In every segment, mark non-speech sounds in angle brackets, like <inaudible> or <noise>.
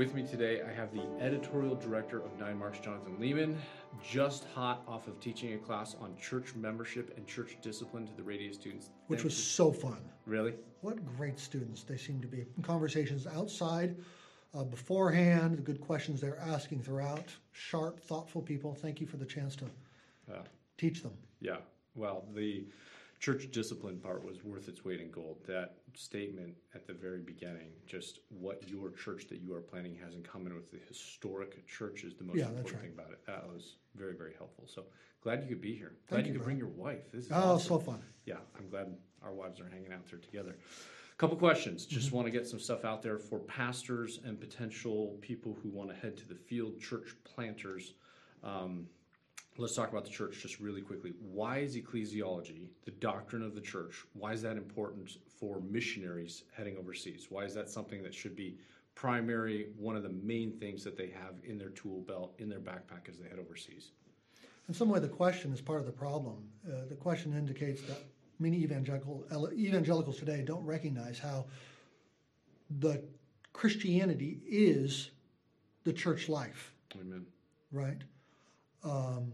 With me today, I have the editorial director of Nine Marks, Jonathan Leeman, just hot off of teaching a class on church membership and church discipline to the Radius students. which was so fun. really What great students they seem to be. Conversations outside, uh, beforehand, the good questions they're asking throughout. Sharp, thoughtful people. Thank you for the chance to Yeah. teach them. Yeah. Well, the church discipline part was worth its weight in gold. That statement at the very beginning, just what your church that you are planning has in common with the historic church is the most Yeah, important right. thing about it. That was very, very helpful. So glad you could be here. Glad Thank you could bring your wife. This is Oh, awesome. so fun. yeah, I'm glad our wives are hanging out there together. A Couple questions. Just Mm-hmm. want to get some stuff out there for pastors and potential people who want to head to the field, church planters. Um, let's talk about the church just really quickly. Why is ecclesiology, the doctrine of the church, why is that important for missionaries heading overseas? Why is that something that should be primary, one of the main things that they have in their tool belt, in their backpack as they head overseas? In some way, the question is part of the problem. Uh, the question indicates that many evangelical evangelicals today don't recognize how the Christianity is the church life. Amen. right? Um,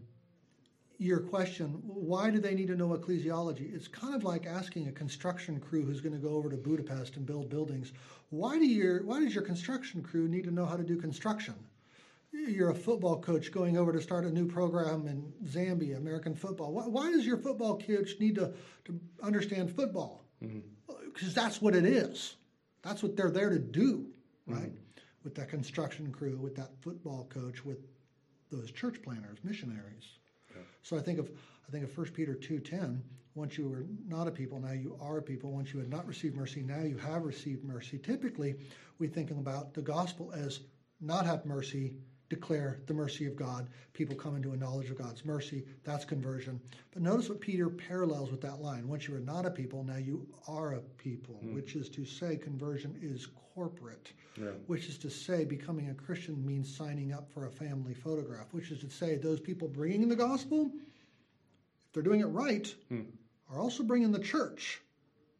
your question, why do they need to know ecclesiology? It's kind of like asking a construction crew who's going to go over to Budapest and build buildings, why do your why does your construction crew need to know how to do construction? You're a football coach going over to start a new program in Zambia, American football. Why, why does your football coach need to, to understand football? Mm-hmm. Because that's what it is. That's what they're there to do, mm-hmm. right? With that construction crew, with that football coach, with those church planners, missionaries. So I think of I think of 1 Peter two ten. Once you were not a people, now you are a people. Once you had not received mercy, now you have received mercy. Typically, we think about the gospel as not have mercy, declare the mercy of God. People come into a knowledge of God's mercy. That's conversion. But notice what Peter parallels with that line. Once you were not a people, now you are a people, hmm. which is to say, conversion is corporate Yeah. which is to say, becoming a Christian means signing up for a family photograph, which is to say, those people bringing the gospel, if they're doing it right, hmm. are also bringing the church.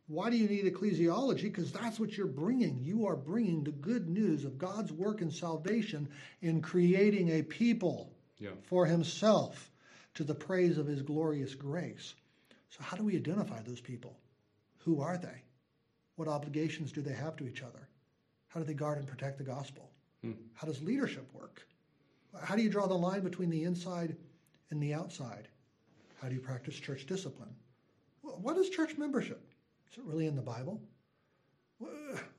Why do you need ecclesiology? Because that's what you're bringing. You are bringing the good news of God's work in salvation in creating a people Yeah. for himself to the praise of his glorious grace. So, how do we identify those people? Who are they? What obligations do they have to each other? How do they guard and protect the gospel? Hmm. How does leadership work? How do you draw the line between the inside and the outside? How do you practice church discipline? What is church membership? Is it really in the Bible?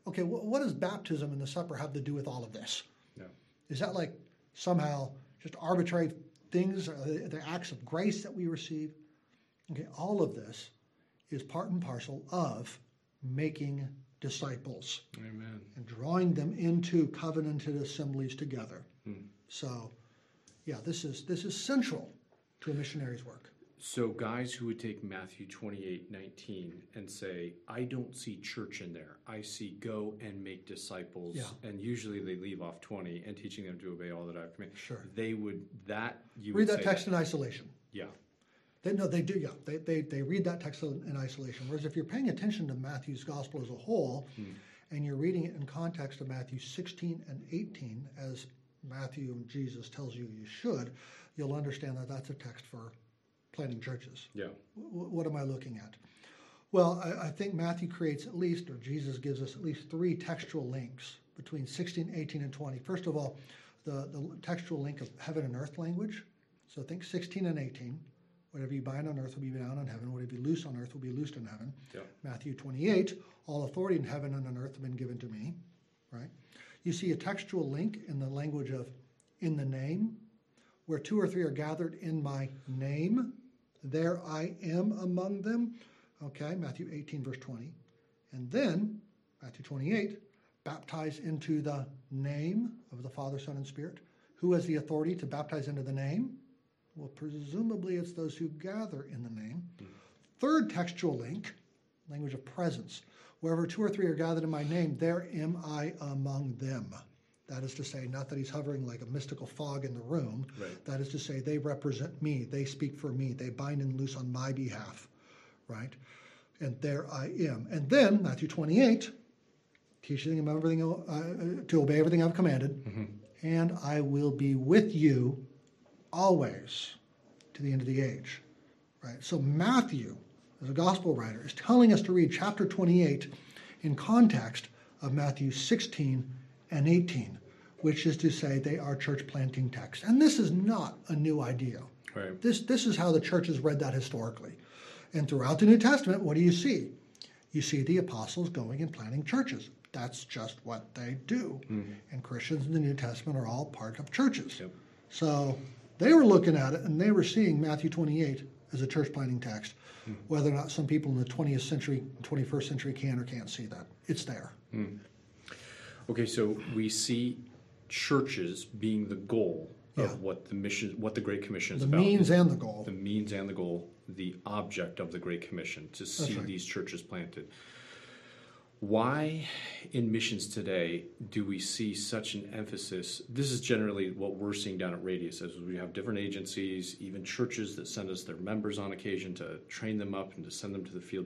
Okay, what does baptism and the supper have to do with all of this? Yeah. Is that like somehow just arbitrary things, uh, the, acts of grace that we receive? Okay, all of this is part and parcel of making disciples Amen. and drawing them into covenanted assemblies together. So, yeah, this is this is central to a missionary's work. So, guys who would take Matthew 28 19 and say, I don't see church in there. I see go and make disciples. Yeah. And usually they leave off 20 and teaching them to obey all that I've commanded. Sure. They would, that, you Read that text in isolation. Yeah. They no, they do. Yeah, they, they they read that text in in isolation. Whereas if you're paying attention to Matthew's gospel as a whole, hmm. and you're reading it in context of Matthew 16 and 18, as Matthew and Jesus tells you you should, you'll understand that that's a text for planting churches. Yeah. W- what am I looking at? Well, I, I think Matthew creates at least, or Jesus gives us at least three textual links between 16, 18, and 20. First of all, the, the textual link of heaven and earth language. So think 16 and 18. Whatever you bind on earth will be bound on heaven. Whatever you loose on earth will be loosed in heaven. Yeah. Matthew 28, all authority in heaven and on earth have been given to me. Right? You see a textual link in the language of in the name, where two or three are gathered in my name, there I am among them. Okay, Matthew 18, verse 20. And then, Matthew 28, baptize into the name of the Father, Son, and Spirit. Who has the authority to baptize into the name? Well, presumably it's those who gather in the name. Third textual link, language of presence. Wherever two or three are gathered in my name, there am I among them. That is to say, not that he's hovering like a mystical fog in the room. Right. That is to say, they represent me, they speak for me, they bind and loose on my behalf, right? And there I am. And then, Matthew 28, teaching them everything uh, uh, to obey everything I've commanded, Mm-hmm. and I will be with you always to the end of the age. Right. So Matthew, as a gospel writer, is telling us to read chapter 28 in context of Matthew 16 and 18, which is to say they are church planting texts. And this is not a new idea. Right. This, this is how the church has read that historically. And throughout the New Testament, what do you see? You see the apostles going and planting churches. That's just what they do. Mm-hmm. And Christians in the New Testament are all part of churches. Yep. So they were looking at it and they were seeing Matthew 28 as a church planting text. Mm-hmm. Whether or not some people in the 20th century, 21st century can or can't see that, it's there. Mm. Okay, so we see churches being the goal of what the mission, what the Great Commission is The about. means and the goal. the means and the goal, the object of the Great Commission, to see right. these churches planted. Why in missions today do we see such an emphasis? This is generally what we're seeing down at Radius as we have different agencies, even churches that send us their members on occasion to train them up and to send them to the field.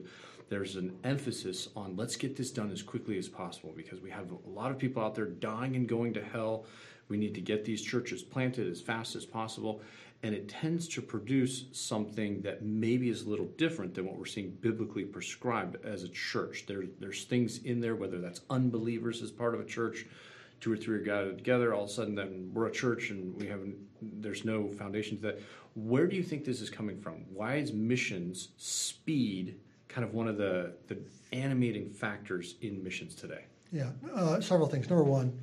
There's an emphasis on let's get this done as quickly as possible because we have a lot of people out there dying and going to hell. We need to get these churches planted as fast as possible and it tends to produce something that maybe is a little different than what we're seeing biblically prescribed as a church. There, there's things in there, whether that's unbelievers as part of a church, two or three are gathered together, all of a sudden then we're a church and we haven't, there's no foundation to that. Where do you think this is coming from? Why is missions speed kind of one of the, the animating factors in missions today? Yeah, uh, several things. Number one,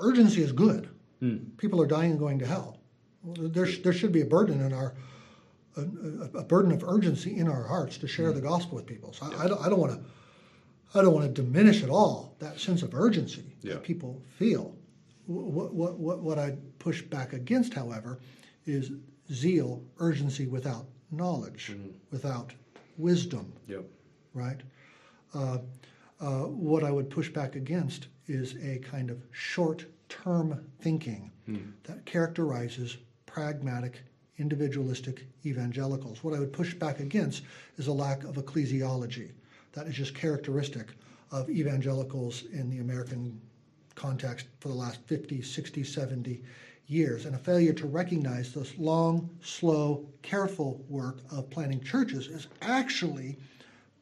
urgency is good. Hmm. People are dying and going to hell. There, sh- there should be a burden in our a, a, burden of urgency in our hearts to share hmm. the gospel with people. So I, I don't I don't want to I don't want to diminish at all that sense of urgency Yeah. that people feel. What, what, what, what I push back against, however, is zeal, urgency without knowledge, hmm. without wisdom Yep. right? Uh, uh, what I would push back against is a kind of short term thinking that characterizes pragmatic, individualistic evangelicals. What I would push back against is a lack of ecclesiology that is just characteristic of evangelicals in the American context for the last 50, 60, 70 years, and a failure to recognize this long, slow, careful work of planting churches is actually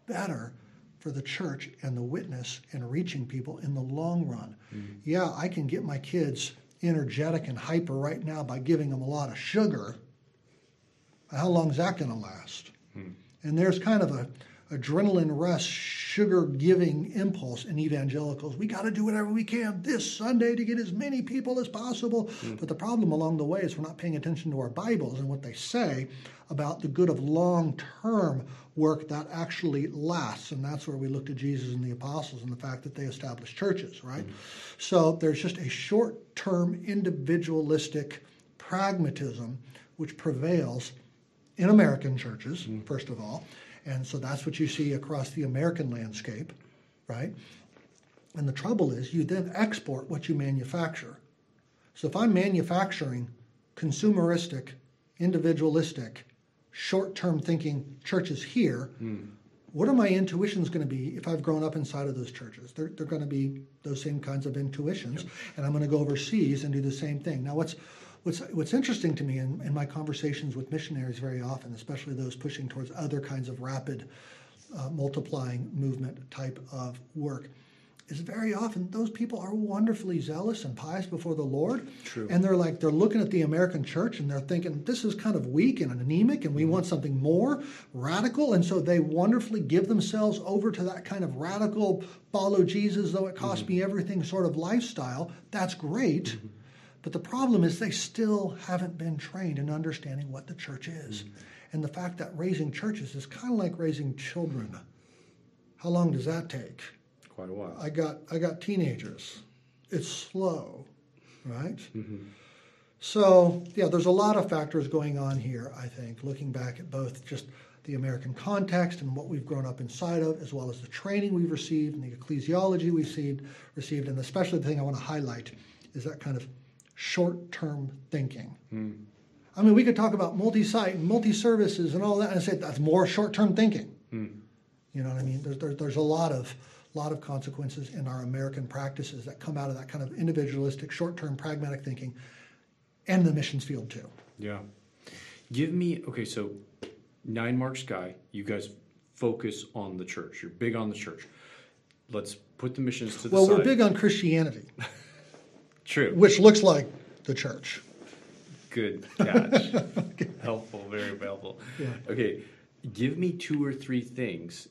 better for the church and the witness and reaching people in the long run. Mm-hmm. Yeah, I can get my kids energetic and hyper right now by giving them a lot of sugar. How long is that going to last? Hmm. And there's kind of a adrenaline rush, sugar giving impulse in evangelicals. We got to do whatever we can this Sunday to get as many people as possible. Hmm. But the problem along the way is we're not paying attention to our Bibles and what they say about the good of long term work that actually lasts. And that's where we look to Jesus and the apostles and the fact that they established churches, right? Hmm. So there's just a short term individualistic pragmatism which prevails in American churches, hmm. first of all. And so that's what you see across the American landscape, right? And the trouble is, you then export what you manufacture. So if I'm manufacturing consumeristic, individualistic, short term thinking churches here, hmm. what are my intuitions going to be if I've grown up inside of those churches? They're, they're going to be those same kinds of intuitions. And I'm going to go overseas and do the same thing. Now, what's What's, what's interesting to me in, in my conversations with missionaries very often, especially those pushing towards other kinds of rapid uh, multiplying movement type of work, is very often those people are wonderfully zealous and pious before the Lord. True. And they're like, they're looking at the American church and they're thinking, this is kind of weak and anemic and we mm-hmm. want something more radical. And so they wonderfully give themselves over to that kind of radical, follow Jesus, though it costs mm-hmm. me everything sort of lifestyle. That's great. Mm-hmm. But the problem is they still haven't been trained in understanding what the church is. Mm-hmm. And the fact that raising churches is kind of like raising children. How long does that take? Quite a while. I got I got teenagers. It's slow, right? Mm-hmm. So yeah, there's a lot of factors going on here. I think looking back at both just the American context and what we've grown up inside of, as well as the training we've received and the ecclesiology we've received, received, and especially the thing I want to highlight is that kind of short-term thinking. Hmm. I mean, we could talk about multi-site and multi-services and all that, and say that's more short-term thinking. Hmm. You know what I mean? There's, there's, there's a lot of lot of consequences in our American practices that come out of that kind of individualistic, short term, pragmatic thinking and the missions field too. Yeah. Give me okay. So nine marks guy. You guys focus on the church. You're big on the church. Let's put the missions to the Well, side. Well, we're big on Christianity, <laughs> True. which looks like the church. Good catch. <laughs> Helpful. Very helpful. Yeah. Okay. Give me two or three things,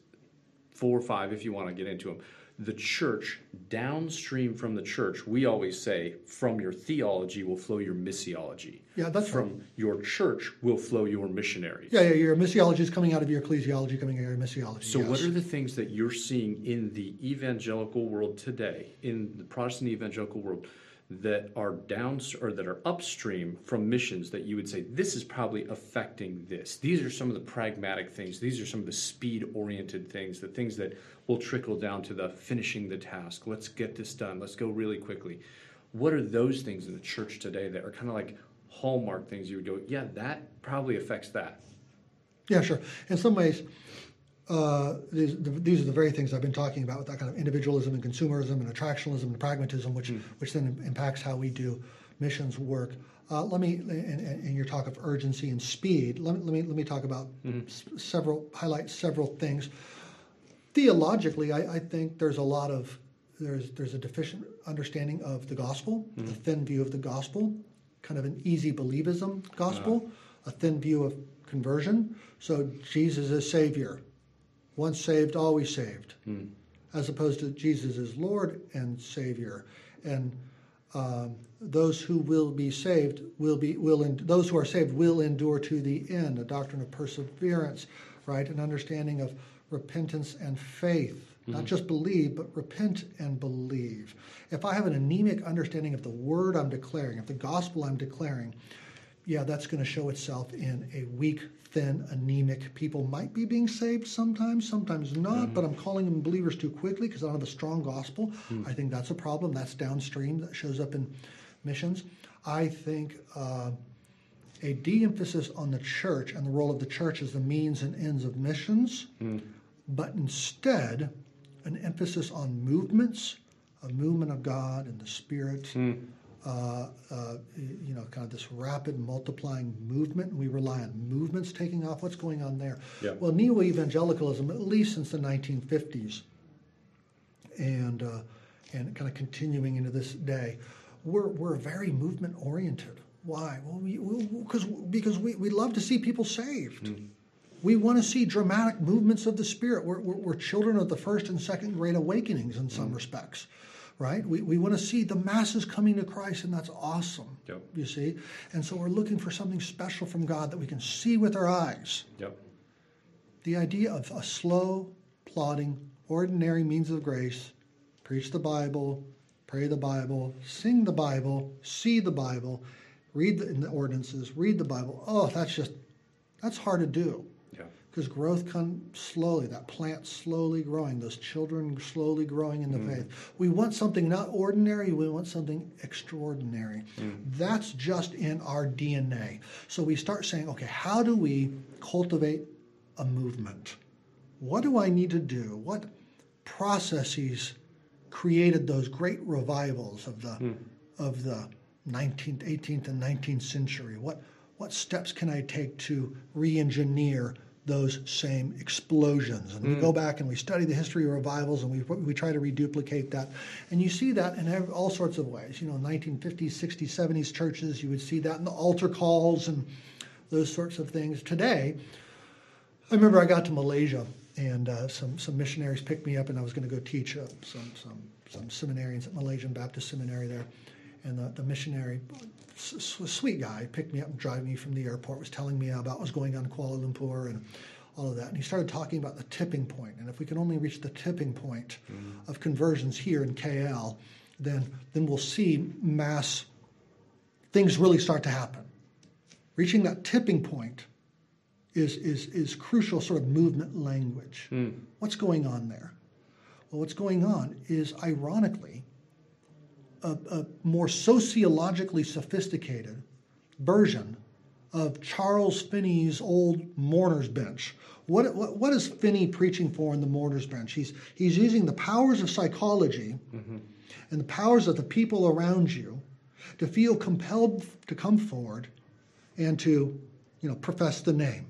four or five if you want to get into them. The church, downstream from the church, we always say, from your theology will flow your missiology. Yeah, that's from your church will flow your missionaries. Yeah, yeah, your missiology is coming out of your ecclesiology, coming out of your missiology. So, what are the things that you're seeing in the evangelical world today, in the Protestant evangelical world, that are down or that are upstream from missions that you would say this is probably affecting this? These are some of the pragmatic things. These are some of the speed-oriented things, the things that will trickle down to the finishing the task. Let's get this done. Let's go really quickly. What are those things in the church today that are kind of like hallmark things? You would go, yeah, that probably affects that. Yeah, sure. In some ways, uh, these, the, these are the very things I've been talking about with that kind of individualism and consumerism and attractionalism and pragmatism, which which then impacts how we do missions work. Uh, let me, in, in your talk of urgency and speed, let me let me, let me talk about s- several highlight several things. Theologically, I, I think there's a lot of there's there's a deficient understanding of the gospel, a thin view of the gospel, kind of an easy believism gospel, a thin view of conversion. So Jesus is Savior, once saved, always saved, as opposed to Jesus is Lord and Savior, and um, those who will be saved will be will those who are saved will endure to the end. A doctrine of perseverance, right? An understanding of repentance and faith. Not just believe, but repent and believe. If I have an anemic understanding of the word I'm declaring, of the gospel I'm declaring, yeah, that's going to show itself in a weak, thin, anemic people. Might be being saved sometimes, sometimes not, but mm. I'm calling them believers too quickly because I don't have a strong gospel. Mm. I think that's a problem. That's downstream that shows up in missions. I think uh, a de emphasis on the church and the role of the church as the means and ends of missions, mm. but instead, an emphasis on movements, a movement of God and the Spirit uh, uh, you know, kind of this rapid multiplying movement. We rely on movements taking off. What's going on there? Yeah. Well, neo evangelicalism, at least since the 1950s, and uh, and kind of continuing into this day, we're we're very movement oriented. Why? Well, we, because because we, we love to see people saved. We want to see dramatic movements of the Spirit. We're, we're, we're children of the first and second great awakenings in some respects, right? We, we want to see the masses coming to Christ, and that's awesome, Yep. you see? And so we're looking for something special from God that we can see with our eyes. Yep. The idea of a slow, plodding, ordinary means of grace preach the Bible, pray the Bible, sing the Bible, see the Bible, read the, in the ordinances, read the Bible. Oh, that's just, that's hard to do. Because growth comes slowly. That plant slowly growing, those children slowly growing in the mm. faith. We want something not ordinary. We want something extraordinary. Mm. That's just in our DNA. So we start saying, okay, how do we cultivate a movement? What do I need to do? What processes created those great revivals of the mm. of the 19th, 18th, and 19th century? What what steps can I take to re-engineer those same explosions? And we go back and we study the history of revivals, and we we try to reduplicate that. And you see that in all sorts of ways. You know, 1950s, 60s, 70s churches. You would see that in the altar calls and those sorts of things. Today, I remember I got to Malaysia and uh, some some missionaries picked me up, and I was going to go teach uh, some some some seminarians at Malaysian Baptist Seminary there. And the, the missionary, sweet guy, picked me up and drove me from the airport. Was telling me about what was going on in Kuala Lumpur and all of that. And he started talking about the tipping point. And if we can only reach the tipping point mm-hmm. of conversions here in KL, then then we'll see mass things really start to happen. Reaching that tipping point is, is, is crucial sort of movement language. Hmm. What's going on there? Well, what's going on is, ironically, a, a more sociologically sophisticated version of Charles Finney's old mourner's bench. What, what, what is Finney preaching for in the mourner's bench? He's, he's using the powers of psychology mm-hmm. and the powers of the people around you to feel compelled to come forward and to you know, profess the name.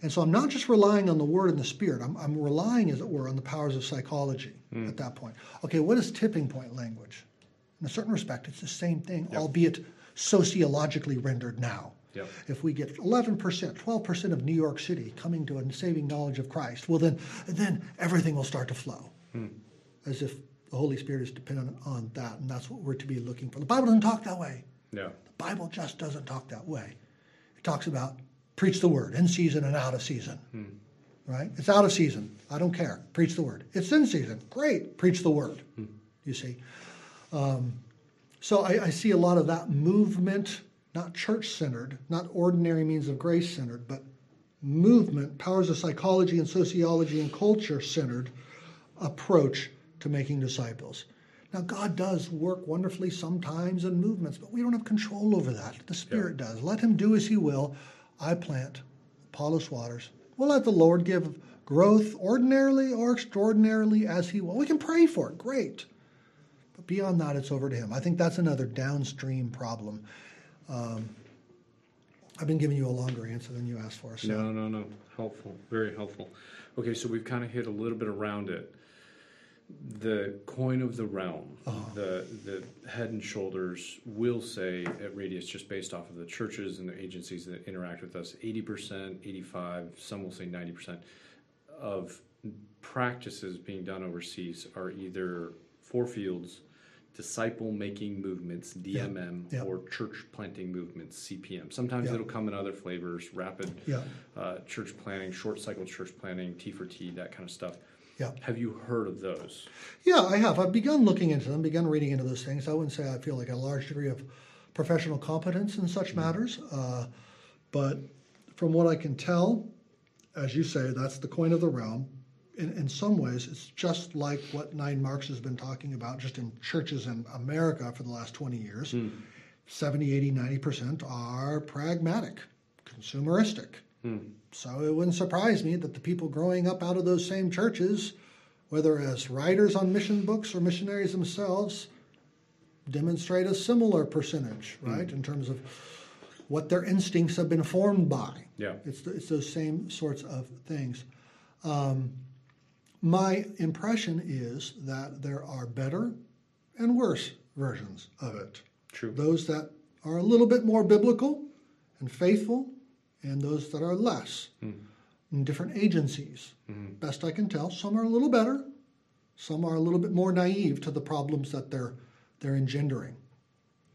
And so I'm not just relying on the word and the spirit, I'm, I'm relying, as it were, on the powers of psychology mm. at that point. Okay, what is tipping point language? In a certain respect, it's the same thing, yep. albeit sociologically rendered now. Yep. If we get 11%, 12% of New York City coming to a saving knowledge of Christ, well, then, then everything will start to flow. Hmm. As if the Holy Spirit is dependent on that, and that's what we're to be looking for. The Bible doesn't talk that way. No. The Bible just doesn't talk that way. It talks about preach the word in season and out of season. Hmm. Right? It's out of season. I don't care. Preach the word. It's in season. Great. Preach the word. Hmm. You see. Um, so I, I see a lot of that movement not church centered, not ordinary means of grace centered, but movement, powers of psychology and sociology and culture centered approach to making disciples. Now, God does work wonderfully sometimes in movements, but we don't have control over that. The Spirit yeah. does. Let Him do as He will. I plant, Apollos waters. We'll let the Lord give growth ordinarily or extraordinarily as He will. We can pray for it, great. Beyond that, it's over to Him. I think that's another downstream problem um, I've been giving you a longer answer than you asked for. So. No, no, no. Helpful. Very helpful. Okay, so we've kind of hit a little bit around it. The coin of the realm, uh-huh. the the head and shoulders will say at Radius, just based off of the churches and the agencies that interact with us, 80%, 85, some will say 90% of practices being done overseas are either four fields disciple making movements, DMM, yeah. Yeah. or church planting movements, CPM. Sometimes yeah. it'll come in other flavors, rapid uh, church planting, short cycle church planting, T for T, that kind of stuff. Yeah. Have you heard of those? Yeah, I have. I've begun looking into them, begun reading into those things. I wouldn't say I feel like a large degree of professional competence in such mm-hmm. matters, uh, but from what I can tell, as you say, that's the coin of the realm in, in some ways, it's just like what Nine Marks has been talking about just in churches in America for the last 20 years. Mm. 70, 80, 90% are pragmatic, consumeristic. Mm. So it wouldn't surprise me that the people growing up out of those same churches, whether as writers on mission books or missionaries themselves, demonstrate a similar percentage, hmm. right, mm. in terms of what their instincts have been formed by. Yeah. It's, the, it's those same sorts of things. Um, my impression is that there are better and worse versions of it. True. Those that are a little bit more biblical and faithful, and those that are less. Mm. In different agencies. Mm-hmm. Best I can tell, some are a little better, some are a little bit more naive to the problems that they're they're engendering,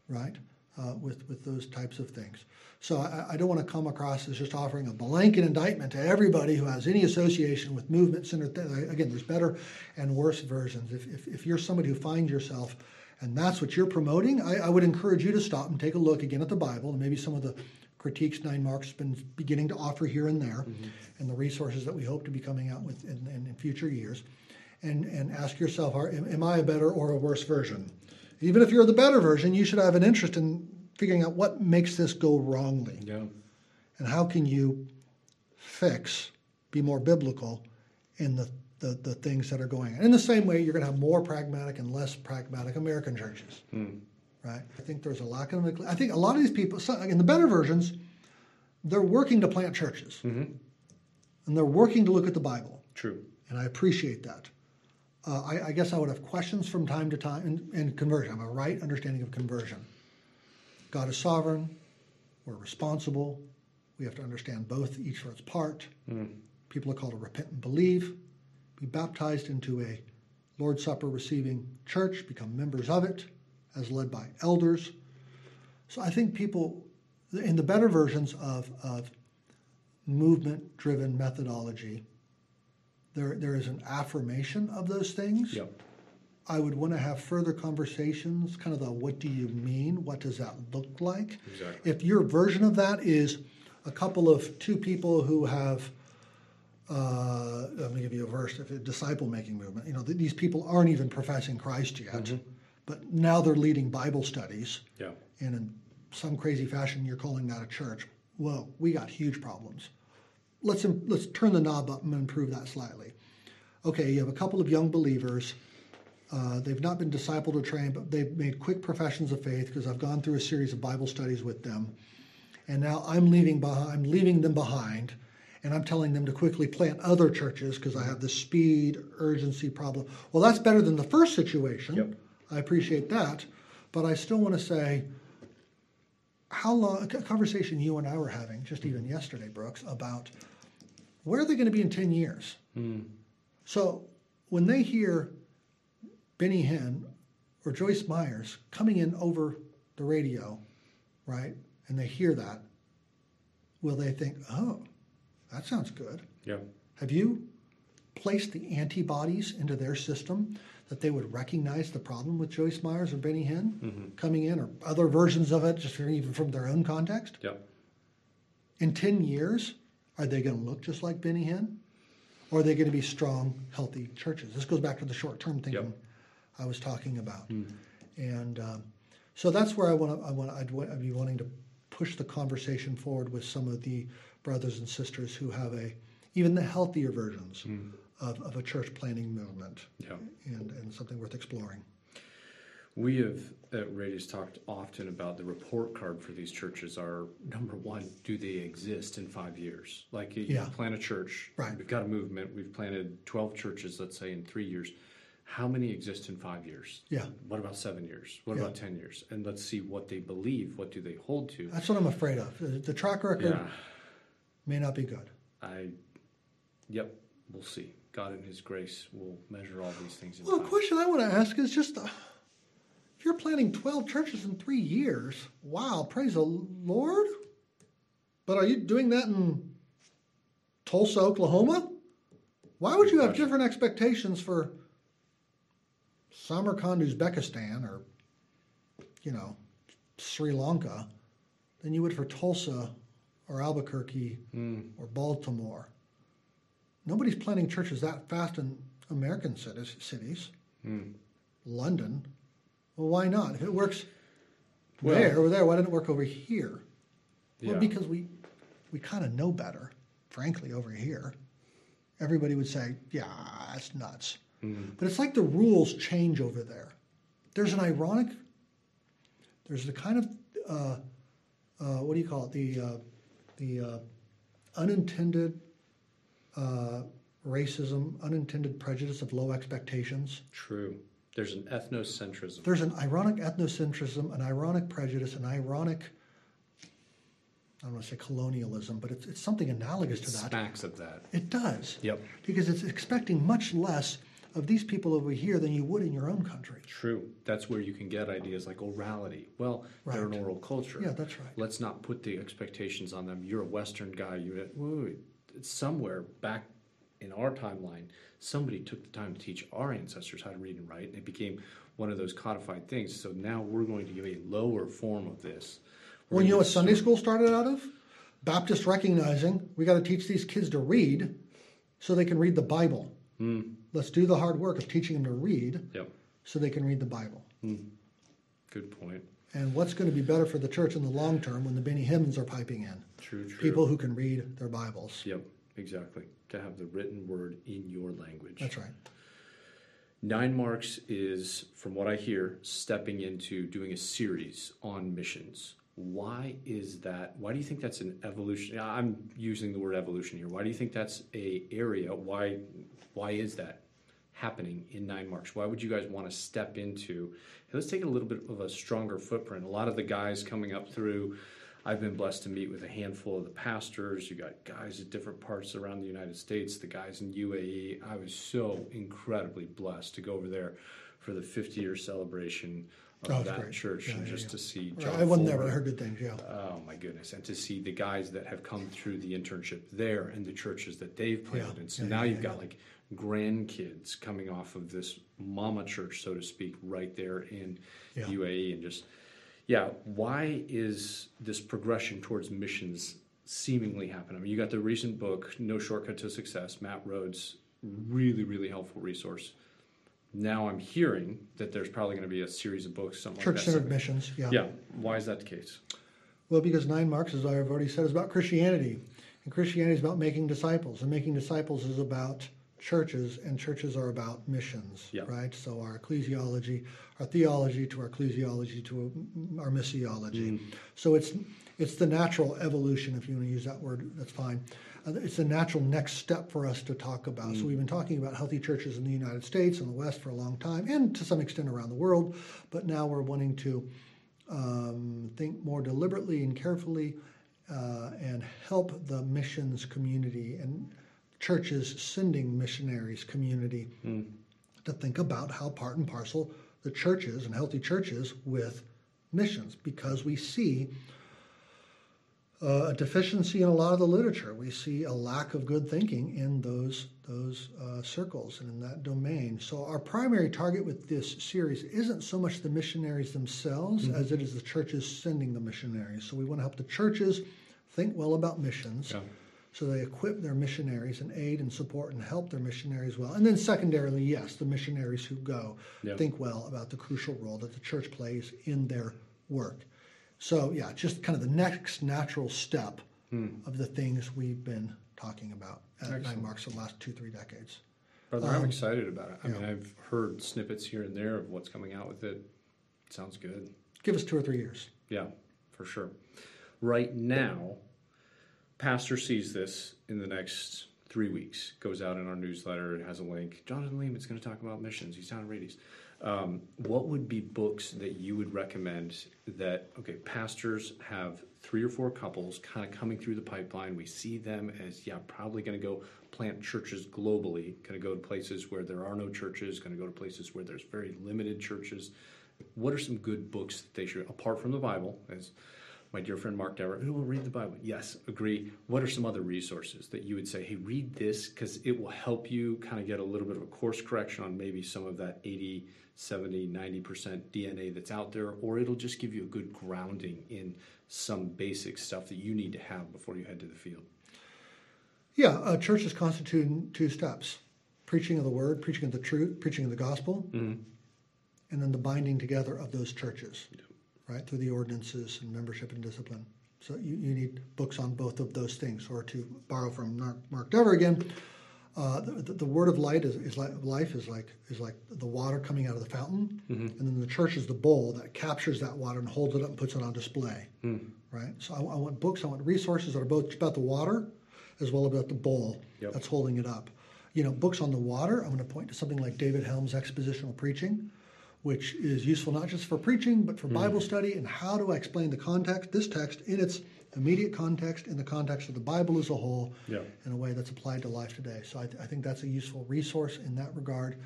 right? Uh, with with those types of things. So I, I, don't want to come across as just offering a blanket indictment to everybody who has any association with movement center. Again, there's better and worse versions. If, if, if you're somebody who finds yourself and that's what you're promoting, I, I, would encourage you to stop and take a look again at the Bible and maybe some of the critiques Nine Marks has been beginning to offer here and there mm-hmm. and the resources that we hope to be coming out with in, in, in future years. And, and ask yourself, are, am, am I a better or a worse version? Even if you're the better version, you should have an interest in figuring out what makes this go wrongly. Yeah. And how can you fix, be more biblical in the, the, the things that are going on. In the same way, you're going to have more pragmatic and less pragmatic American churches. Hmm. Right? I think there's a lack of, I think a lot of these people, in the better versions, they're working to plant churches. Mm-hmm. And they're working to look at the Bible. True. And I appreciate that. Uh, I, I, guess I would have questions from time to time in, in conversion. I have a right understanding of conversion. God is sovereign. We're responsible. We have to understand both, each for its part. Mm. People are called to repent and believe, be baptized into a Lord's Supper receiving church, become members of it, as led by elders. So I think people, in the better versions of, of movement driven methodology, there, there is an affirmation of those things. Yep. I would want to have further conversations, kind of the what do you mean? What does that look like? Exactly. If your version of that is a couple of two people who have, uh, let me give you a verse, if a disciple making movement, you know, th- these people aren't even professing Christ yet, mm-hmm. but now they're leading Bible studies. Yeah. And in some crazy fashion, you're calling that a church. Whoa, we got huge problems. Let's let's turn the knob up and improve that slightly. Okay, you have a couple of young believers. Uh, they've not been discipled or trained, but they've made quick professions of faith because I've gone through a series of Bible studies with them, and now I'm leaving behind. I'm leaving them behind, and I'm telling them to quickly plant other churches because I have the speed urgency problem. Well, that's better than the first situation. Yep. I appreciate that, but I still want to say how long a conversation you and I were having just even yesterday, Brooks, about where are they going to be in 10 years? Mm. So when they hear Benny Hinn or Joyce Myers coming in over the radio, right, and they hear that, will they think, oh, that sounds good? Yeah. Have you placed the antibodies into their system that they would recognize the problem with Joyce Myers or Benny Hinn Mm-hmm. coming in, or other versions of it, just even from their own context? Yeah. In 10 years, are they going to look just like Benny Hinn? Or are they going to be strong, healthy churches? This goes back to the short term thinking Yep. I was talking about. Mm. And um, so that's where I want to, I want I'd, I'd be wanting to push the conversation forward with some of the brothers and sisters who have a, even the healthier versions Mm. Of, of a church planning movement Yeah. and, and something worth exploring. We have at Radius talked often about the report card for these churches are number one, do they exist in five years? Like you Yeah. plant a church, Right. we've got a movement, we've planted 12 churches, let's say in three years. How many exist in five years? Yeah. What about seven years? What Yeah. about 10 years? And let's see what they believe, what do they hold to? That's what I'm afraid of. The, track record Yeah, may not be good. I, yep, we'll see. God in His grace will measure all these things in Well, a time. question I want to ask is just uh, if you're planning 12 churches in three years, wow, praise the Lord. But are you doing that in Tulsa, Oklahoma? Why would Good you have different expectations for Samarkand, Uzbekistan, or, you know, Sri Lanka than you would for Tulsa or Albuquerque Mm, or Baltimore? Nobody's planning churches that fast in American cities. cities. mm. London. Well, why not? If it works Well- there or there, why didn't it work over here? Yeah. Well, because we we kind of know better, frankly, over here. Everybody would say, "Yeah, that's nuts." Mm. But it's like the rules change over there. There's an ironic. There's the kind of uh, uh, what do you call it? The uh, the uh, unintended uh, racism, unintended prejudice of low expectations. True. There's an ethnocentrism. There's an ironic ethnocentrism, an ironic prejudice, an ironic, I don't want to say colonialism, but it's, it's something analogous to that. Smacks of that. It does. Yep. Because it's expecting much less of these people over here than you would in your own country. True. That's where you can get ideas like orality. Well, they're an oral culture. Yeah, that's right. Let's not put the expectations on them. You're a Western guy. You're wait, wait, it's somewhere back in our timeline. Somebody took the time to teach our ancestors how to read and write, and it became one of those codified things. So now we're going to give a lower form of this. We're Well, you know what Sunday school started out of? Baptist recognizing we got to teach these kids to read so they can read the Bible. Mm, Let's do the hard work of teaching them to read yep. so they can read the Bible. Good point. And what's going to be better for the church in the long term when the Benny Hinns are piping in? True. True. People who can read their Bibles. Yep. Exactly. To have the written word in your language. That's right. Nine Marks is, from what I hear, stepping into doing a series on missions. Why is that? Why do you think that's an evolution? I'm using the word evolution here. Why do you think that's a area? Why, why is that happening in Nine Marks? Why would you guys want to step into? Let's take a little bit of a stronger footprint. A lot of the guys coming up through. I've been blessed to meet with a handful of the pastors. You got guys at different parts around the United States, the guys in UAE. I was so incredibly blessed to go over there for the 50 year celebration Oh, of Oh, it's that great. church Yeah, and yeah, just yeah. to see John I wasn't there, but I Folmar. heard good things. Yeah. Oh my goodness! And to see the guys that have come through the internship there and the churches that they've planted, Yeah, and so yeah, now yeah, you've yeah, got like grandkids coming off of this mama church, so to speak, right there in Yeah. UAE, and just yeah, why is this progression towards missions seemingly happening? I mean, you got the recent book, No Shortcut to Success, Matt Rhodes, really really helpful resource. Now I'm hearing that there's probably going to be a series of books, something Church like that. centered missions. Yeah. Yeah, why is that the case? Well, because nine marks, as I've already said, is about Christianity. And Christianity is about making disciples. And making disciples is about churches, and churches are about missions, Yeah. right? So our ecclesiology, our theology to our ecclesiology to our missiology. Mm. So it's it's the natural evolution, if you want to use that word, that's fine. Uh, It's the natural next step for us to talk about. So we've been talking about healthy churches in the United States and the West for a long time, and to some extent around the world. But now we're wanting to um, think more deliberately and carefully uh, and help the missions community and churches sending missionaries community to think about how part and parcel the churches and healthy churches with missions because we see uh, a deficiency in a lot of the literature. We see a lack of good thinking in those those uh, circles and in that domain. So our primary target with this series isn't so much the missionaries themselves as it is the churches sending the missionaries. So we want to help the churches think well about missions. Yeah. So they equip their missionaries and aid and support and help their missionaries well. And then secondarily, yes, the missionaries who go Yeah. think well about the crucial role that the church plays in their work. So yeah, just kind of the next natural step of the things we've been talking about at Nine Excellent. Marks the last two, three decades. Brother, I'm Um, excited about it. I mean. I've heard snippets here and there of what's coming out with it. Sounds good. Give us two or three years. Yeah, for sure. Right now, Pastor sees this in the next three weeks, goes out in our newsletter, it has a link. Jonathan Leeman's going to talk about missions. He's down at Radius. Um, what would be books that you would recommend that, okay, pastors have three or four couples kind of coming through the pipeline. We see them as, yeah, probably going to go plant churches globally, going to go to places where there are no churches, going to go to places where there's very limited churches. What are some good books that they should, apart from the Bible, as my dear friend Mark Dever, who will read the Bible? Yes, agree. What are some other resources that you would say, hey, read this because it will help you kind of get a little bit of a course correction on maybe some of that 80, 70, 90% DNA that's out there, or it'll just give you a good grounding in some basic stuff that you need to have before you head to the field. Yeah, uh, a church is constituted in two steps preaching of the word, preaching of the truth, preaching of the gospel, mm-hmm. and then the binding together of those churches, right, through the ordinances and membership and discipline. So you, you need books on both of those things. Or to borrow from Mark, Mark Dever again, uh, the, the, word of light is, is like life is like is like the water coming out of the fountain, mm-hmm. and then the church is the bowl that captures that water and holds it up and puts it on display. Mm. Right. So I, I want books. I want resources that are both about the water, as well about the bowl Yep. that's holding it up. You know, books on the water. I'm going to point to something like David Helm's Expositional Preaching, which is useful not just for preaching but for mm. Bible study and how do I explain the context, this text in its immediate context, in the context of the Bible as a whole, Yeah. in a way that's applied to life today. So I, th- I think that's a useful resource in that regard.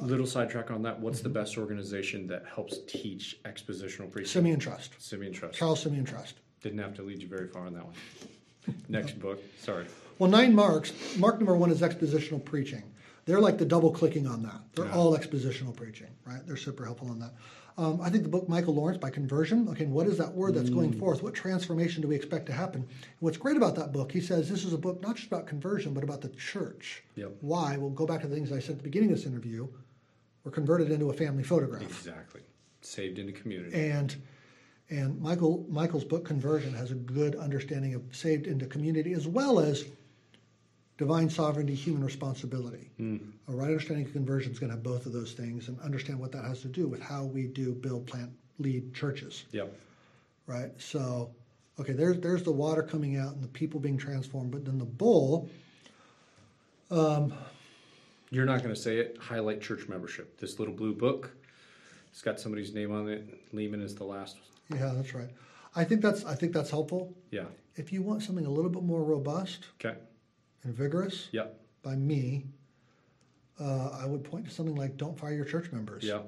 A little sidetrack on that. What's the mm-hmm. best organization that helps teach expositional preaching? Simeon Trust, Simeon Trust. Charles Simeon Trust. Didn't have to lead you very far on that one. Next book. Sorry. Well, nine marks. Mark number one is expositional preaching. They're like the double clicking on that. They're Yeah. all expositional preaching, right? They're super helpful on that. Um, I think the book Michael Lawrence by conversion. Okay, what is that word that's going forth? What transformation do we expect to happen? And what's great about that book, he says this is a book not just about conversion, but about the church. Yep. Why? We'll go back to the things I said at the beginning of this interview. We're converted into a family photograph. Exactly. Saved into community. And and Michael Michael's book Conversion has a good understanding of saved into community as well as divine sovereignty, human responsibility. Hmm. A right understanding of conversion is going to have both of those things and understand what that has to do with how we do build, plant, lead churches. Yep. Right. So, okay, there's there's the water coming out and the people being transformed, but then the bowl. Um, You're not going to say it. Highlight church membership. This little blue book. It's got somebody's name on it. Leeman is the last. Yeah, that's right. I think that's I think that's helpful. Yeah. If you want something a little bit more robust Okay. And vigorous, Yep. by me, uh, I would point to something like "Don't Fire Your Church Members," Yep.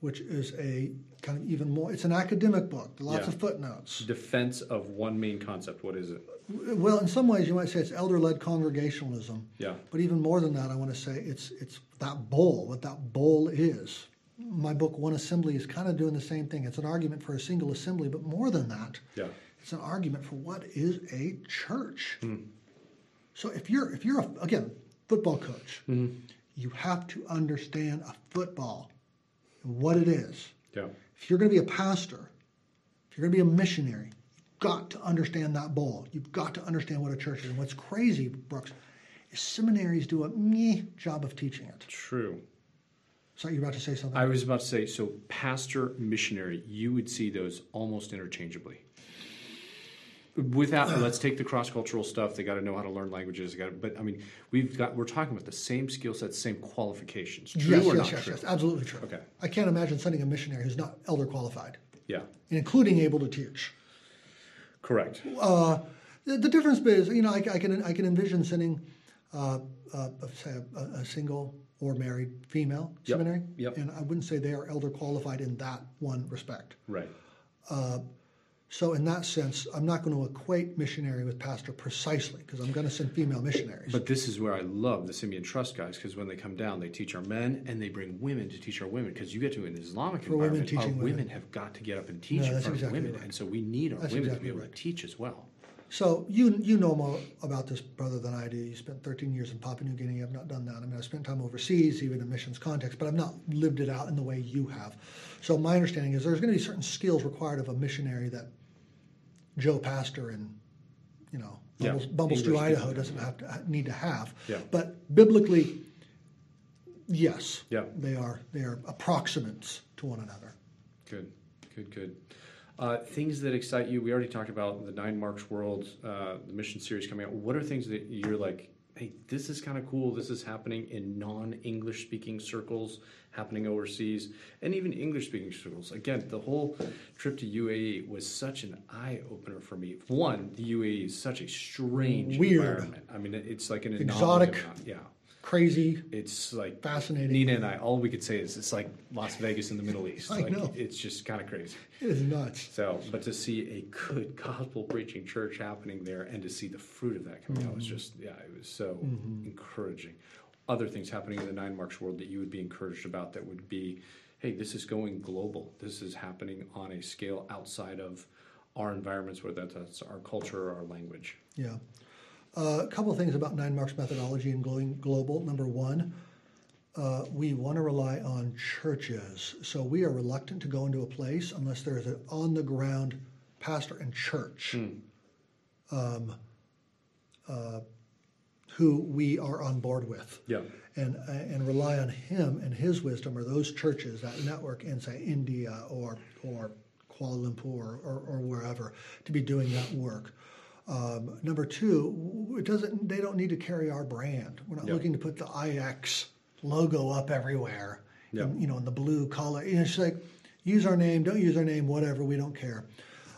which is a kind of even more. It's an academic book, lots Yeah. of footnotes. Defense of one main concept. What is it? Well, in some ways, you might say it's elder-led congregationalism, Yeah. but even more than that, I want to say it's it's that bowl. What that bowl is. My book, One Assembly, is kind of doing the same thing. It's an argument for a single assembly, but more than that, Yeah. it's an argument for what is a church. So if you're if you're a, again football coach, Mm-hmm. you have to understand a football and what it is. Yeah. If you're going to be a pastor, if you're going to be a missionary, you've got to understand that ball. You've got to understand what a church is. And what's crazy, Brooks, is seminaries do a meh job of teaching it. True. So you're about to say something? I was about to say, so pastor, missionary, you would see those almost interchangeably. Without, let's take the cross cultural stuff. They got to know how to learn languages. They got, to, but I mean, we've got. We're talking about the same skill sets, same qualifications. True yes, or yes, not yes, true? yes, absolutely true. Okay. I can't imagine sending a missionary who's not elder qualified, Yeah, including able to teach. correct. Uh, the, the difference is, you know, I, I can I can envision sending, uh, uh, say, a, a single or married female Yep, seminary, yep. and I wouldn't say they are elder qualified in that one respect. Right. So in that sense, I'm not going to equate missionary with pastor precisely because I'm going to send female missionaries. But this is where I love the Simeon Trust guys because when they come down, they teach our men and they bring women to teach our women because you get to an Islamic For women environment, our women. women. have got to get up and teach No, in front exactly of women, right. and so we need our That's women to be able right. to teach as well. So you you know more about this brother than I do. You spent 13 years in Papua New Guinea. I've not done that. I mean, I spent time overseas, even in missions context, but I've not lived it out in the way you have. So my understanding is there's going to be certain skills required of a missionary that Joe Pastor in, you know, Yeah, Bumbles, Bumble Stew, Idaho doesn't have to need to have. Yeah. But biblically, yes, Yeah. they are they are approximates to one another. Good, good, good. Uh, things that excite you. We already talked about the Nine Marks World, uh, the mission series coming out. What are things that you're like, hey, this is kind of cool. This is happening in non-English speaking circles, happening overseas, and even English speaking circles. Again, the whole trip to UAE was such an eye opener for me. One, the UAE is such a strange Weird. environment. I mean, it's like an Exotic. of- Yeah. Crazy, It's like fascinating. Nina and I, all we could say is it's like Las Vegas in the Middle East. <laughs> I like, know. It's just kind of crazy. It is nuts. So, but to see a good gospel preaching church happening there and to see the fruit of that coming out was mm-hmm. just, yeah, it was so mm-hmm. encouraging. Other things happening in the Nine Marks world that you would be encouraged about that would be, hey, this is going global. This is happening on a scale outside of our environments, whether that's our culture or our language. Yeah. Uh, a couple of things about Nine Marks methodology and going global. Number one, uh, we want to rely on churches. So we are reluctant to go into a place unless there is an on the ground pastor and church um, uh, who we are on board with. Yeah. And, and rely on him and his wisdom or those churches, that network in, say, India or, or Kuala Lumpur or, or wherever to be doing that work. Um, number two, it doesn't. They don't need to carry our brand. We're not Yeah. looking to put the IX logo up everywhere. Yeah. in- you know, in the blue color. You know, It's like use our name, don't use our name, whatever. We don't care.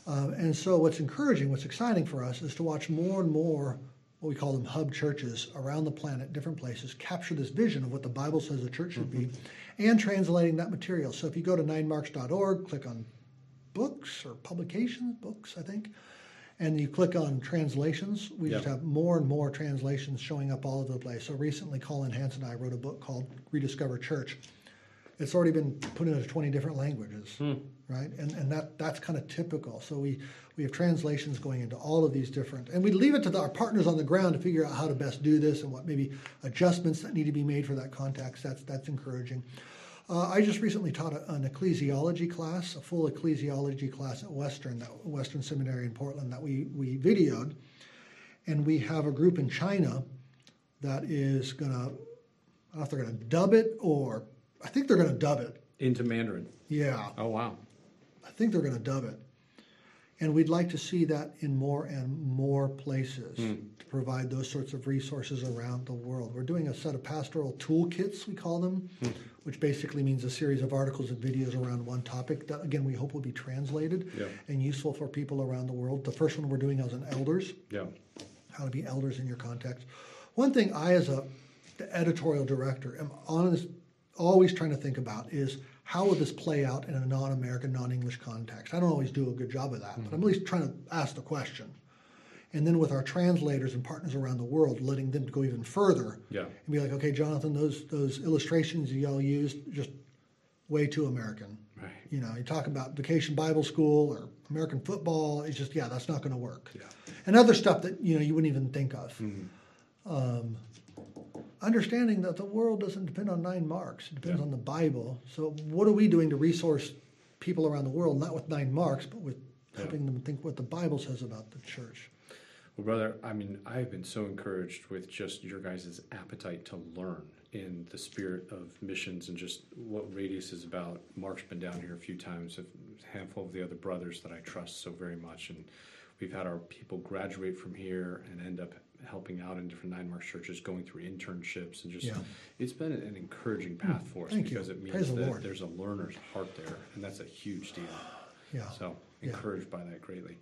Um, and so, what's encouraging, what's exciting for us, is to watch more and more what we call them hub churches around the planet, different places, capture this vision of what the Bible says a church should be, and translating that material. So, if you go to ninemarks.org, click on books or publications, books, I think, and you click on translations, we just have more and more translations showing up all over the place. So recently, Collin Hansen and I wrote a book called Rediscover Church. It's already been put into 20 different languages, hmm. right? And, and that, that's kind of typical. So we, we have translations going into all of these different, and we leave it to the, our partners on the ground to figure out how to best do this and what maybe adjustments that need to be made for that context. That's, that's encouraging. Uh, I just recently taught a, an ecclesiology class, a full ecclesiology class at Western, that Western Seminary in Portland that we, we videoed. And we have a group in China that is going to, I don't know if they're going to dub it or, I think they're going to dub it. Into Mandarin. Yeah, Oh, wow. I think they're going to dub it. And we'd like to see that in more and more places hmm. to provide those sorts of resources around the world. We're doing a set of pastoral toolkits, we call them, hmm. which basically means a series of articles and videos around one topic that, again, we hope will be translated Yeah. and useful for people around the world. The first one we're doing is on elders Yeah. how to be elders in your context. One thing I, as a the editorial director, am honest, always trying to think about is how would this play out in a non-American, non-English context. I don't always do a good job of that, but I'm at least trying to ask the question. And then with our translators and partners around the world, letting them go even further Yeah. and be like, okay, Jonathan, those those illustrations y'all used just way too American. Right. You know, you talk about vacation Bible school or American football. It's just, yeah, that's not going to work. Yeah. And other stuff that you know you wouldn't even think of. Um, understanding that the world doesn't depend on nine marks; it depends Yeah. on the Bible. So, what are we doing to resource people around the world, not with nine marks, but with helping them think what the Bible says about the church. Well, brother, I mean, I've been so encouraged with just your guys' appetite to learn in the spirit of missions and just what Radius is about. Mark's been down here a few times, a handful of the other brothers that I trust so very much, and we've had our people graduate from here and end up helping out in different Nine Marks churches, going through internships, and just Yeah. it's been an encouraging path for us Thank you. because it means Praise that Lord. there's a learner's heart there, and that's a huge deal. <sighs> Yeah. So Yeah. encouraged by that greatly.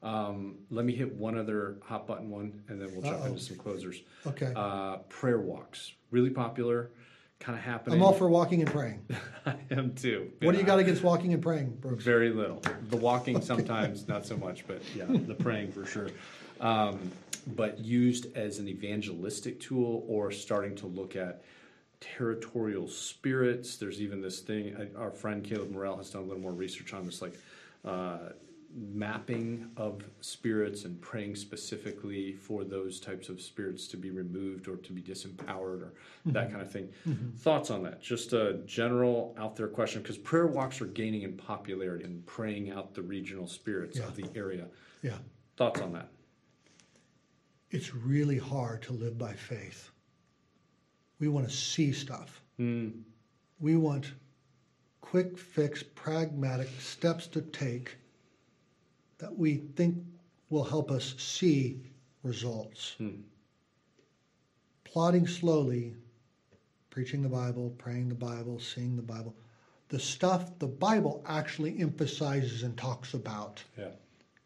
Um, let me hit one other hot button one, and then we'll jump Uh-oh. into some closers. Okay. Uh, prayer walks, really popular, kind of happening. I'm all for walking and praying. <laughs> I am too. What do you Yeah. got against walking and praying, Brooks? Very little. The walking <laughs> sometimes not so much, but yeah, the praying for sure. Um, but used as an evangelistic tool or starting to look at territorial spirits. There's even this thing. I, our friend Caleb Morell has done a little more research on this, like uh, mapping of spirits and praying specifically for those types of spirits to be removed or to be disempowered or that kind of thing. Thoughts on that? Just a general out there question because prayer walks are gaining in popularity and praying out the regional spirits of the area. Yeah. Thoughts on that? It's really hard to live by faith. We want to see stuff. Mm, We want quick fix, pragmatic steps to take that we think will help us see results. Hmm. Plodding slowly, preaching the Bible, praying the Bible, seeing the Bible, the stuff the Bible actually emphasizes and talks about. yeah.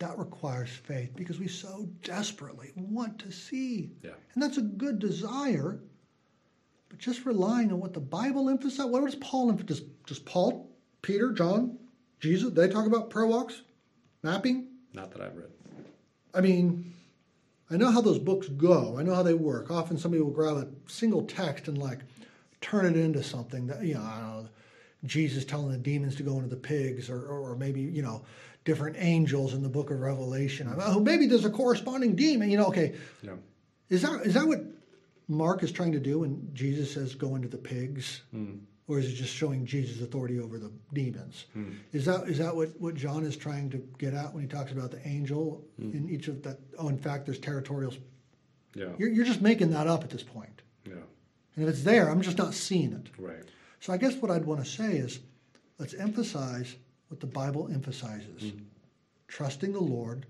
That requires faith because we so desperately want to see. Yeah. And that's a good desire. But just relying on what the Bible emphasizes, what does Paul emphasize? Does, does Paul, Peter, John, Jesus, they talk about prayer walks, mapping? Not that I've read. I mean, I know how those books go. I know how they work. Often somebody will grab a single text and like turn it into something that, you know, I don't know, Jesus telling the demons to go into the pigs or, or maybe, you know, different angels in the book of Revelation. Oh, maybe there's a corresponding demon, you know, okay. Yeah. Is that is that what Mark is trying to do when Jesus says go into the pigs? Hmm. Or is it just showing Jesus' authority over the demons? Hmm. Is that is that what, what John is trying to get at when he talks about the angel hmm. in each of that? Oh, in fact, there's territorial. Yeah. You're, you're just making that up at this point. Yeah. And if it's there, I'm just not seeing it. Right. So I guess what I'd want to say is let's emphasize what the Bible emphasizes trusting the Lord,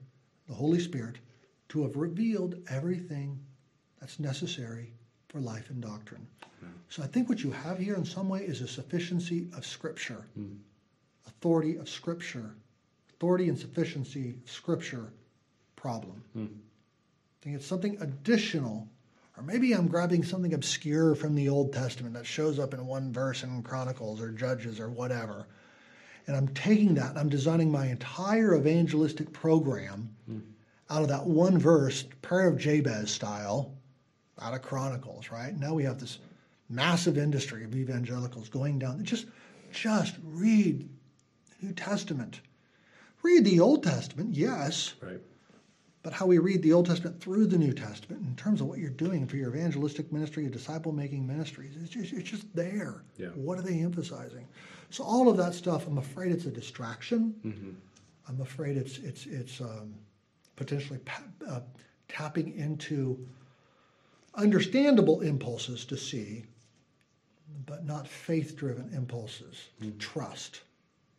the Holy Spirit, to have revealed everything that's necessary for life and doctrine. So I think what you have here in some way is a sufficiency of Scripture, authority of Scripture, authority and sufficiency of Scripture problem. I think it's something additional, or maybe I'm grabbing something obscure from the Old Testament that shows up in one verse in Chronicles or Judges or whatever. And I'm taking that and I'm designing my entire evangelistic program hmm. out of that one verse, prayer of Jabez style, out of Chronicles, right? Now we have this massive industry of evangelicals going down. Just, just read the New Testament. Read the Old Testament, yes, Right. But how we read the Old Testament through the New Testament in terms of what you're doing for your evangelistic ministry, your disciple making ministries, it's just, it's just there. Yeah. What are they emphasizing? So all of that stuff, I'm afraid it's a distraction. Mm-hmm. I'm afraid it's it's it's um, potentially pa- uh, tapping into understandable impulses to see, but not faith-driven impulses to trust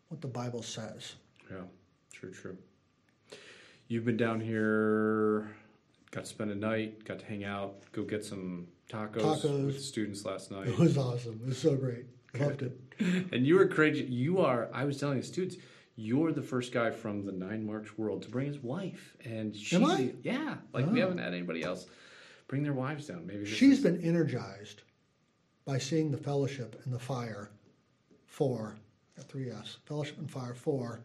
what the Bible says. Yeah. True. True. You've been down here. Got to spend a night. Got to hang out. Go get some tacos, Tacos. with the students last night. It was awesome. It was so great. Loved it. <laughs> and you were crazy. You are. I was telling the students, you're the first guy from the Nine Marks world to bring his wife, and she. Am I? Yeah. Like we Oh. haven't had anybody else bring their wives down. Maybe She's is- been energized by seeing the fellowship and the fire for three F's. Fellowship and fire for.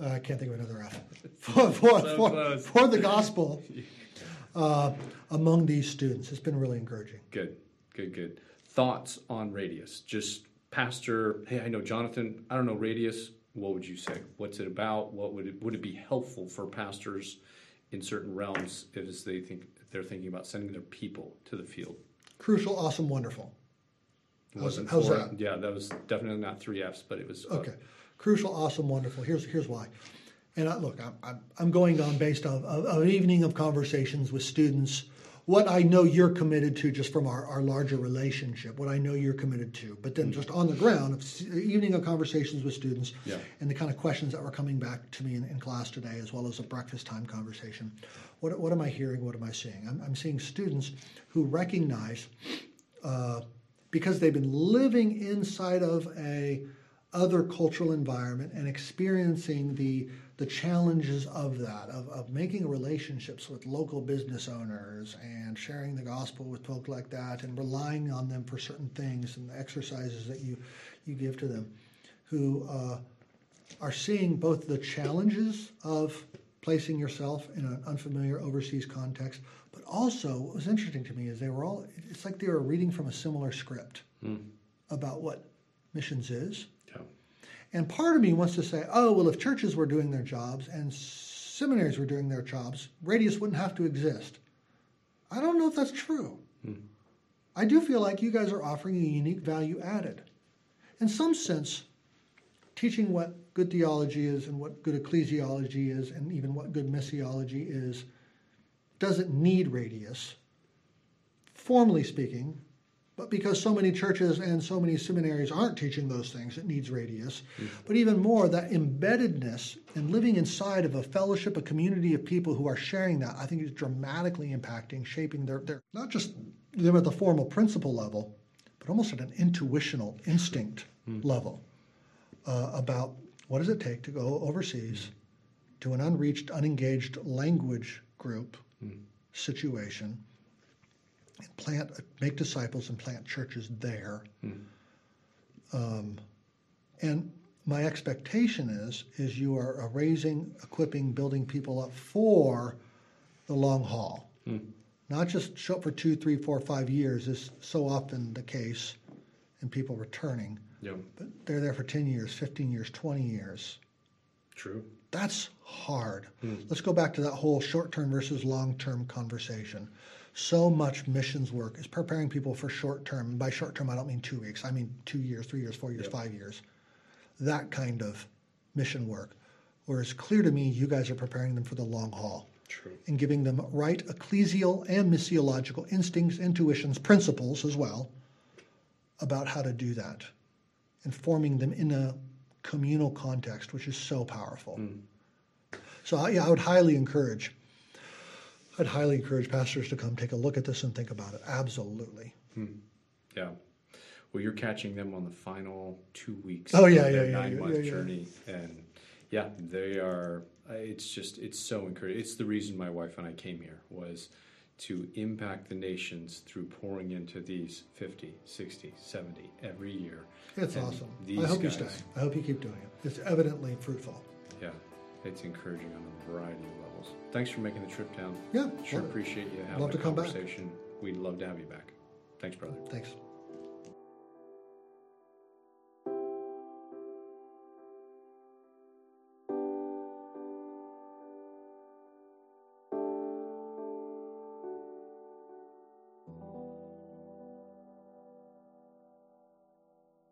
Uh, I can't think of another F. <laughs> For, for, So for, for the gospel <laughs> uh, among these students. It's been really encouraging. Good, good, good. Thoughts on Radius? Just Pastor. Hey, I know Jonathan. I don't know Radius. What would you say? What's it about? What would it would it be helpful for pastors in certain realms as they think if they're thinking about sending their people to the field? Crucial, awesome, wonderful. How's- wasn't how's that? Yeah, that was definitely not three Fs, but it was. uh, Okay. Crucial, awesome, wonderful. Here's here's why. And I, look, I'm, I'm, going on based on an evening of conversations with students, what I know you're committed to just from our, our larger relationship, what I know you're committed to. But then just on the ground, of evening of conversations with students Yeah. and the kind of questions that were coming back to me in, in class today, as well as a breakfast time conversation. What, what am I hearing? What am I seeing? I'm, I'm seeing students who recognize uh, because they've been living inside of a other cultural environment and experiencing the the challenges of that of, of making relationships with local business owners and sharing the gospel with folk like that and relying on them for certain things and the exercises that you you give to them who uh, are seeing both the challenges of placing yourself in an unfamiliar overseas context, but also what was interesting to me is they were all, it's like they were reading from a similar script about what missions is. And part of me wants to say, oh, well, if churches were doing their jobs and seminaries were doing their jobs, Radius wouldn't have to exist. I don't know if that's true. Hmm. I do feel like you guys are offering a unique value added. In some sense, teaching what good theology is and what good ecclesiology is and even what good missiology is doesn't need radius, formally speaking, but because so many churches and so many seminaries aren't teaching those things, it needs radius. Mm-hmm. But even more, that embeddedness and living inside of a fellowship, a community of people who are sharing that, I think is dramatically impacting, shaping their, their not just them at the formal principle level, but almost at an intuitional instinct mm-hmm. level uh, about what does it take to go overseas to an unreached, unengaged language group mm-hmm. situation and plant, make disciples and plant churches there. Um, and my expectation is is you are raising, equipping, building people up for the long haul, not just show up for two, three, four, five years is so often the case in people returning, Yeah. but they're there for ten years, fifteen years, twenty years. True. That's hard. Hmm. Let's go back to that whole short term versus long term conversation. So much missions work is preparing people for short term. By short term, I don't mean two weeks, I mean two years, three years, four years, Yep. five years. That kind of mission work. Whereas clear to me, you guys are preparing them for the long haul True. and giving them right ecclesial and missiological instincts, intuitions, principles as well about how to do that and forming them in a communal context, which is so powerful. Mm. So, I- yeah, I would highly encourage. I'd highly encourage pastors to come take a look at this and think about it. Absolutely. Hmm. Yeah. Well, you're catching them on the final two weeks. Oh, yeah, of their yeah, yeah, Nine yeah, month yeah, journey, and yeah, they are. It's just it's so encouraging. It's the reason my wife and I came here was to impact the nations through pouring into these 50, 60, 70 every year. It's And awesome. I hope you stay. I hope you keep doing it. It's evidently fruitful. Yeah, it's encouraging on a variety of levels. Thanks for making the trip down. Yeah, Sure love appreciate you having Love a to come back. conversation. We'd love to have you back. Thanks, brother. Thanks.